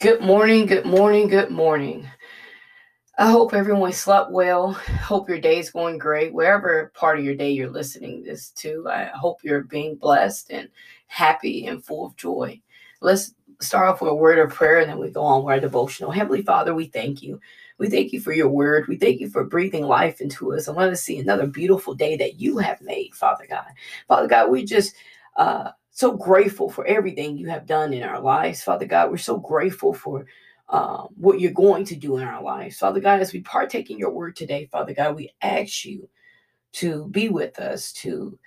Good morning, good morning, good morning. I hope everyone slept well. Hope your day is going great. Wherever part of your day you're listening this to, I hope you're being blessed and happy and full of joy. Let's start off with a word of prayer and then we go on with our devotional. Heavenly Father, we thank you. We thank you for your word. We thank you for breathing life into us and let us see another beautiful day that you have made, Father God. Father God, we just uh so grateful for everything you have done in our lives, Father God. We're so grateful for um, what you're going to do in our lives, Father God. As we partake in your word today, Father God, we ask you to be with us, to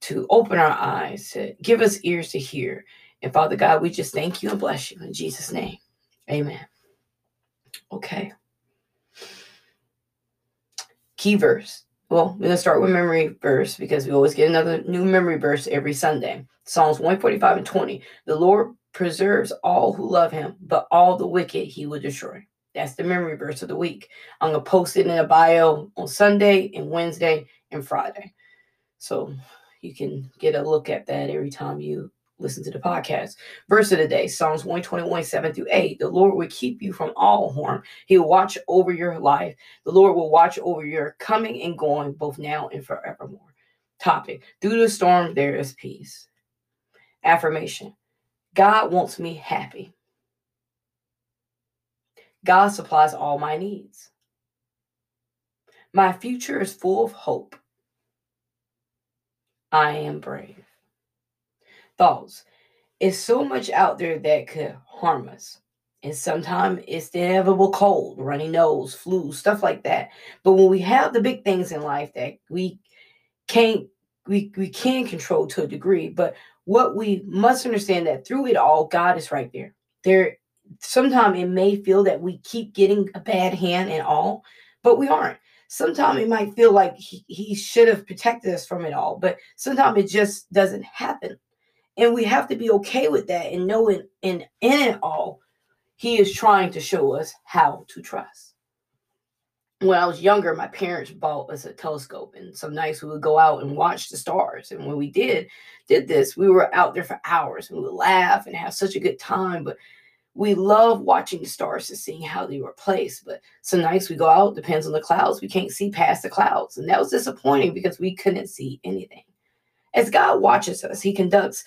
to open our eyes, to give us ears to hear. And Father God, we just thank you and bless you in Jesus' name. Amen. Okay. Key verse. Well, we're going to start with memory verse because we always get another new memory verse every Sunday. Psalms 145 and 20. The Lord preserves all who love him, but all the wicked he will destroy. That's the memory verse of the week. I'm going to post it in a bio on Sunday and Wednesday and Friday. So you can get a look at that every time you listen to the podcast. Verse of the day, Psalms 121, 7 through 8. The Lord will keep you from all harm. He will watch over your life. The Lord will watch over your coming and going, both now and forevermore. Topic Through the storm, there is peace. Affirmation God wants me happy. God supplies all my needs. My future is full of hope. I am brave thoughts. It's so much out there that could harm us. And sometimes it's the inevitable cold, runny nose, flu, stuff like that. But when we have the big things in life that we can't we, we can control to a degree, but what we must understand that through it all, God is right there. There sometimes it may feel that we keep getting a bad hand and all, but we aren't. Sometimes it might feel like he, he should have protected us from it all, but sometimes it just doesn't happen. And we have to be okay with that and knowing in, and in it all, he is trying to show us how to trust. When I was younger, my parents bought us a telescope, and some nights we would go out and watch the stars. And when we did did this, we were out there for hours and we would laugh and have such a good time. But we love watching the stars and seeing how they were placed. But some nights we go out, depends on the clouds, we can't see past the clouds. And that was disappointing because we couldn't see anything. As God watches us, He conducts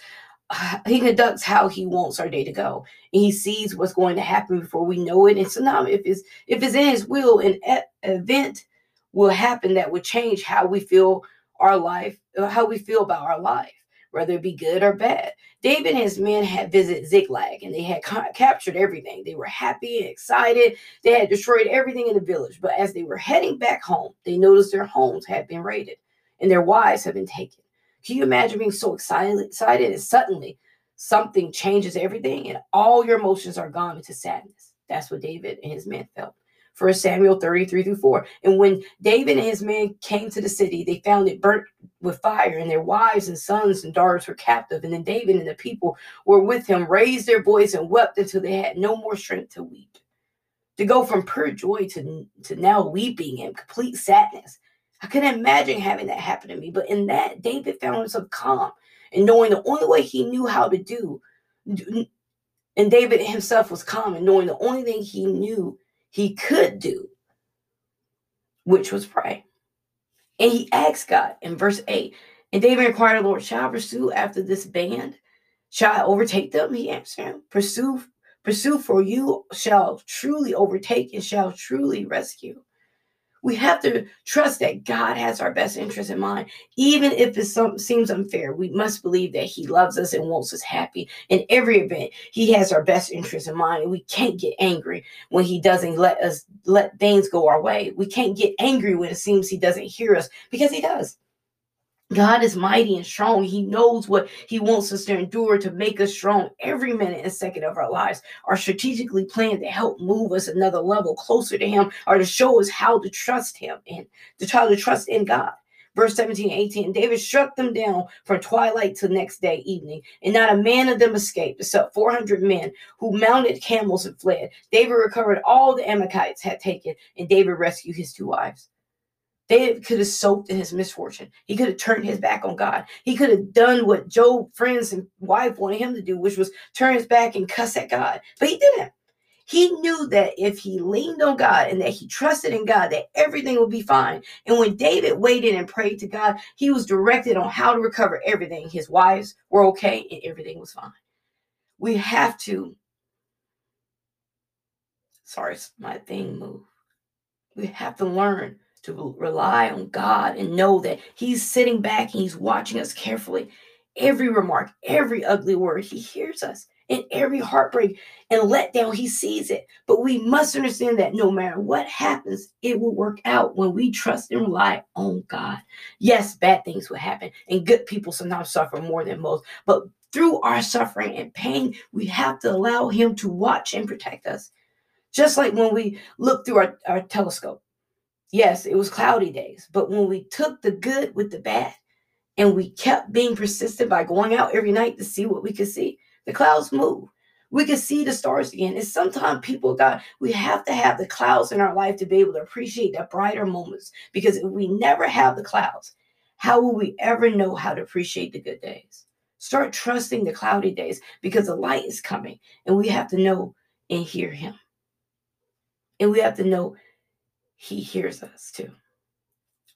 he conducts how he wants our day to go. And he sees what's going to happen before we know it. And so now if it's if it's in his will an event will happen that would change how we feel our life uh, how we feel about our life whether it be good or bad. David and his men had visited ziklag and they had ca- captured everything. They were happy and excited. They had destroyed everything in the village. But as they were heading back home they noticed their homes had been raided and their wives had been taken can you imagine being so excited, and suddenly something changes everything and all your emotions are gone into sadness? That's what David and his men felt. First Samuel 33 through 4. And when David and his men came to the city, they found it burnt with fire, and their wives and sons and daughters were captive. And then David and the people were with him raised their voice and wept until they had no more strength to weep. To go from pure joy to, to now weeping and complete sadness I couldn't imagine having that happen to me. But in that, David found himself calm and knowing the only way he knew how to do, and David himself was calm and knowing the only thing he knew he could do, which was pray. And he asked God in verse 8, and David inquired, Lord, shall I pursue after this band? Shall I overtake them? He answered him, Pursue, pursue, for you shall truly overtake and shall truly rescue. We have to trust that God has our best interest in mind. Even if it seems unfair, we must believe that He loves us and wants us happy. In every event, He has our best interest in mind. And we can't get angry when He doesn't let us let things go our way. We can't get angry when it seems He doesn't hear us because He does. God is mighty and strong. He knows what He wants us to endure to make us strong every minute and second of our lives. Are strategically planned to help move us another level closer to Him or to show us how to trust Him and to try to trust in God. Verse 17 and 18 David struck them down from twilight to next day evening, and not a man of them escaped, except 400 men who mounted camels and fled. David recovered all the Amalekites had taken, and David rescued his two wives. David could have soaked in his misfortune. He could have turned his back on God. He could have done what Job friends and wife wanted him to do, which was turn his back and cuss at God. But he didn't. He knew that if he leaned on God and that he trusted in God, that everything would be fine. And when David waited and prayed to God, he was directed on how to recover everything. His wives were okay and everything was fine. We have to. Sorry, my thing moved. We have to learn to rely on God and know that He's sitting back and He's watching us carefully. Every remark, every ugly word, He hears us. And every heartbreak and letdown, He sees it. But we must understand that no matter what happens, it will work out when we trust and rely on God. Yes, bad things will happen, and good people sometimes suffer more than most. But through our suffering and pain, we have to allow Him to watch and protect us. Just like when we look through our, our telescope Yes, it was cloudy days, but when we took the good with the bad and we kept being persistent by going out every night to see what we could see, the clouds move. We could see the stars again. And sometimes people, God, we have to have the clouds in our life to be able to appreciate the brighter moments. Because if we never have the clouds, how will we ever know how to appreciate the good days? Start trusting the cloudy days because the light is coming and we have to know and hear Him. And we have to know he hears us too.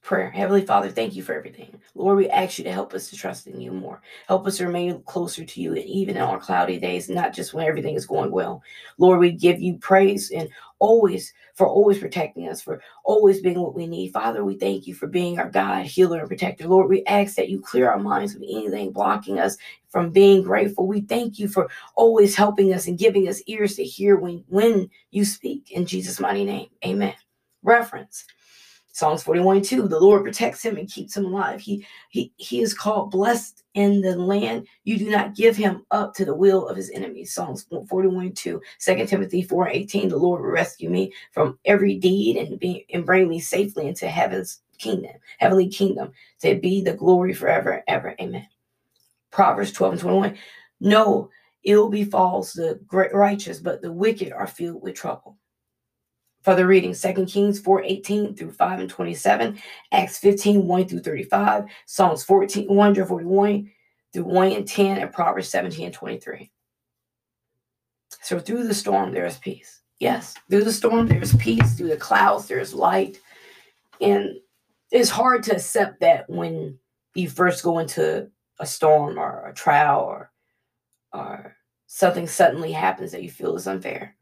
Prayer. Heavenly Father, thank you for everything. Lord, we ask you to help us to trust in you more. Help us to remain closer to you, and even in our cloudy days, not just when everything is going well. Lord, we give you praise and always for always protecting us, for always being what we need. Father, we thank you for being our God, healer, and protector. Lord, we ask that you clear our minds of anything blocking us from being grateful. We thank you for always helping us and giving us ears to hear when, when you speak. In Jesus' mighty name, amen reference. Psalms 41 2, the Lord protects him and keeps him alive. He, he, he is called blessed in the land. You do not give him up to the will of his enemies. Psalms 41 2, 2 Timothy 4 18, the Lord will rescue me from every deed and, be, and bring me safely into heaven's kingdom, heavenly kingdom, to be the glory forever and ever. Amen. Proverbs 12 and 21, no ill befalls the righteous, but the wicked are filled with trouble. Further reading 2 Kings 4 18 through 5 and 27, Acts 15 1 through 35, Psalms 14 141 through 1 and 10, and Proverbs 17 and 23. So through the storm, there is peace. Yes, through the storm, there's peace. Through the clouds, there's light. And it's hard to accept that when you first go into a storm or a trial or, or something suddenly happens that you feel is unfair.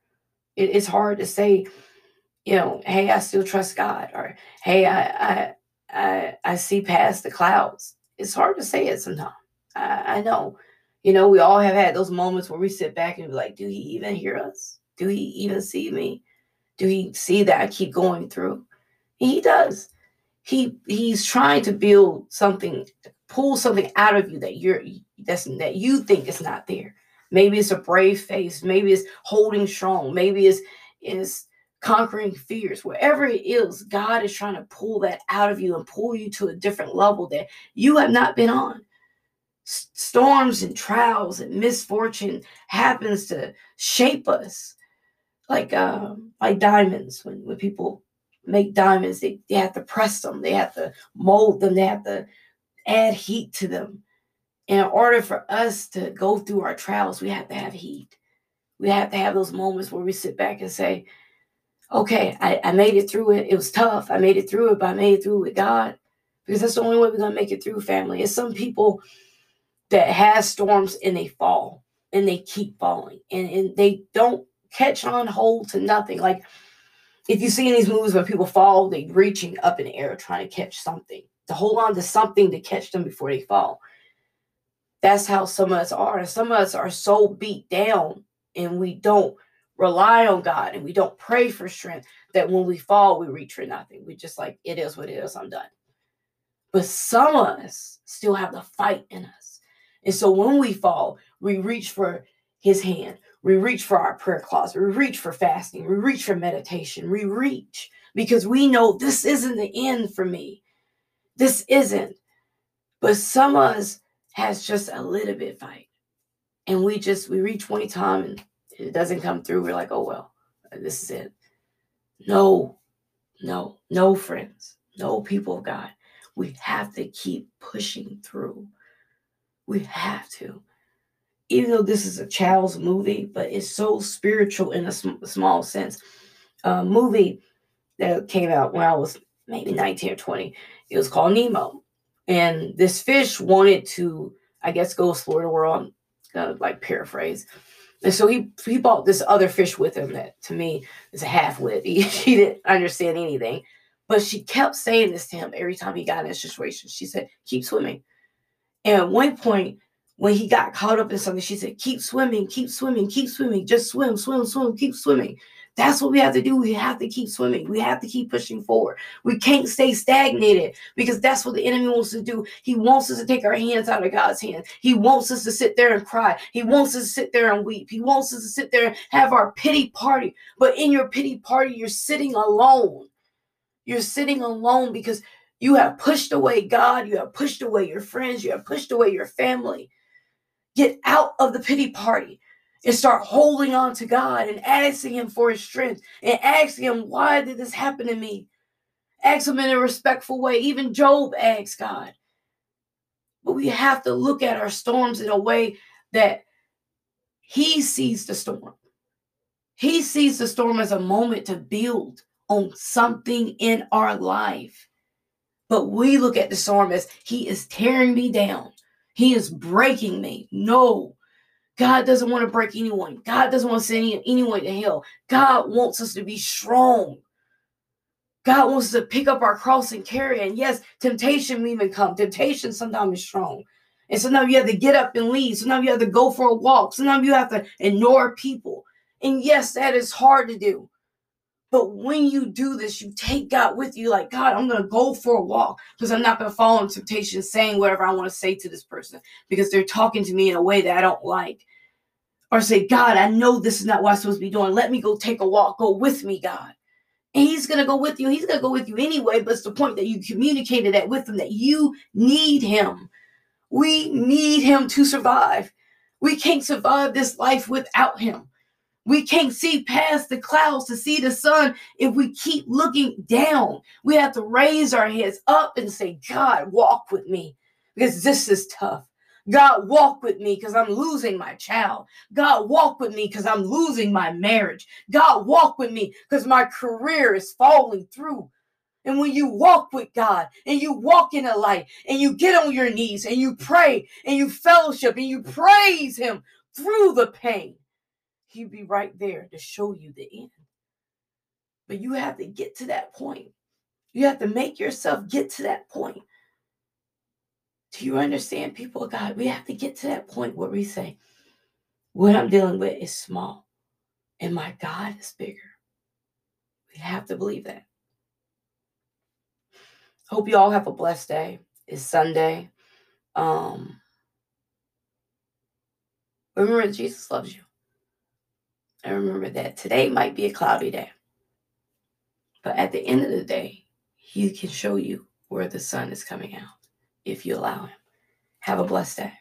It, it's hard to say, you know, hey, I still trust God, or hey, I I I, I see past the clouds. It's hard to say it sometimes. I, I know. You know, we all have had those moments where we sit back and be like, do he even hear us? Do he even see me? Do he see that I keep going through? He does. He he's trying to build something, pull something out of you that you're that's that you think is not there. Maybe it's a brave face, maybe it's holding strong, maybe it's is conquering fears, wherever it is, God is trying to pull that out of you and pull you to a different level that you have not been on. Storms and trials and misfortune happens to shape us like uh, like diamonds. When, when people make diamonds, they, they have to press them, they have to mold them, they have to add heat to them. in order for us to go through our trials, we have to have heat. We have to have those moments where we sit back and say, okay, I, I made it through it. It was tough. I made it through it, but I made it through with God. Because that's the only way we're gonna make it through, family. It's some people that has storms and they fall and they keep falling and, and they don't catch on hold to nothing. Like if you see in these movies where people fall, they're reaching up in the air trying to catch something, to hold on to something to catch them before they fall. That's how some of us are. Some of us are so beat down and we don't rely on God and we don't pray for strength, that when we fall, we reach for nothing. We just like, it is what it is, I'm done. But some of us still have the fight in us. And so when we fall, we reach for his hand. We reach for our prayer closet. We reach for fasting. We reach for meditation. We reach because we know this isn't the end for me. This isn't. But some of us has just a little bit fight. And we just, we reach one time and it doesn't come through, we're like, oh well, this is it. No, no, no, friends, no people of God. We have to keep pushing through. We have to. even though this is a child's movie, but it's so spiritual in a sm- small sense. A movie that came out when I was maybe 19 or 20. It was called Nemo. And this fish wanted to, I guess, go explore the world, uh, like paraphrase. And so he he bought this other fish with him that to me is a half wit. He, didn't understand anything. But she kept saying this to him every time he got in a situation. She said, keep swimming. And at one point, when he got caught up in something, she said, keep swimming, keep swimming, keep swimming, just swim, swim, swim, keep swimming. That's what we have to do. We have to keep swimming. We have to keep pushing forward. We can't stay stagnated because that's what the enemy wants to do. He wants us to take our hands out of God's hands. He wants us to sit there and cry. He wants us to sit there and weep. He wants us to sit there and have our pity party. But in your pity party, you're sitting alone. You're sitting alone because you have pushed away God. You have pushed away your friends. You have pushed away your family. Get out of the pity party and start holding on to God and asking Him for His strength and asking Him, why did this happen to me? Ask Him in a respectful way. Even Job asked God. But we have to look at our storms in a way that He sees the storm. He sees the storm as a moment to build on something in our life. But we look at the storm as He is tearing me down. He is breaking me. No, God doesn't want to break anyone. God doesn't want to send anyone to hell. God wants us to be strong. God wants us to pick up our cross and carry. And yes, temptation will even come. Temptation sometimes is strong. And sometimes you have to get up and leave. Sometimes you have to go for a walk. Sometimes you have to ignore people. And yes, that is hard to do. But when you do this, you take God with you, like, God, I'm going to go for a walk because I'm not going to fall into temptation saying whatever I want to say to this person because they're talking to me in a way that I don't like or say, God, I know this is not what I'm supposed to be doing. Let me go take a walk. Go with me, God. And he's going to go with you. He's going to go with you anyway. But it's the point that you communicated that with him that you need him. We need him to survive. We can't survive this life without him. We can't see past the clouds to see the sun if we keep looking down. We have to raise our heads up and say, God, walk with me because this is tough. God, walk with me because I'm losing my child. God, walk with me because I'm losing my marriage. God, walk with me because my career is falling through. And when you walk with God and you walk in the light and you get on your knees and you pray and you fellowship and you praise Him through the pain, He'll be right there to show you the end. But you have to get to that point. You have to make yourself get to that point. Do you understand, people of God? We have to get to that point where we say, what I'm dealing with is small and my God is bigger. We have to believe that. Hope you all have a blessed day. It's Sunday. Um, remember, Jesus loves you. And remember that today might be a cloudy day. But at the end of the day, He can show you where the sun is coming out if you allow Him. Have a blessed day.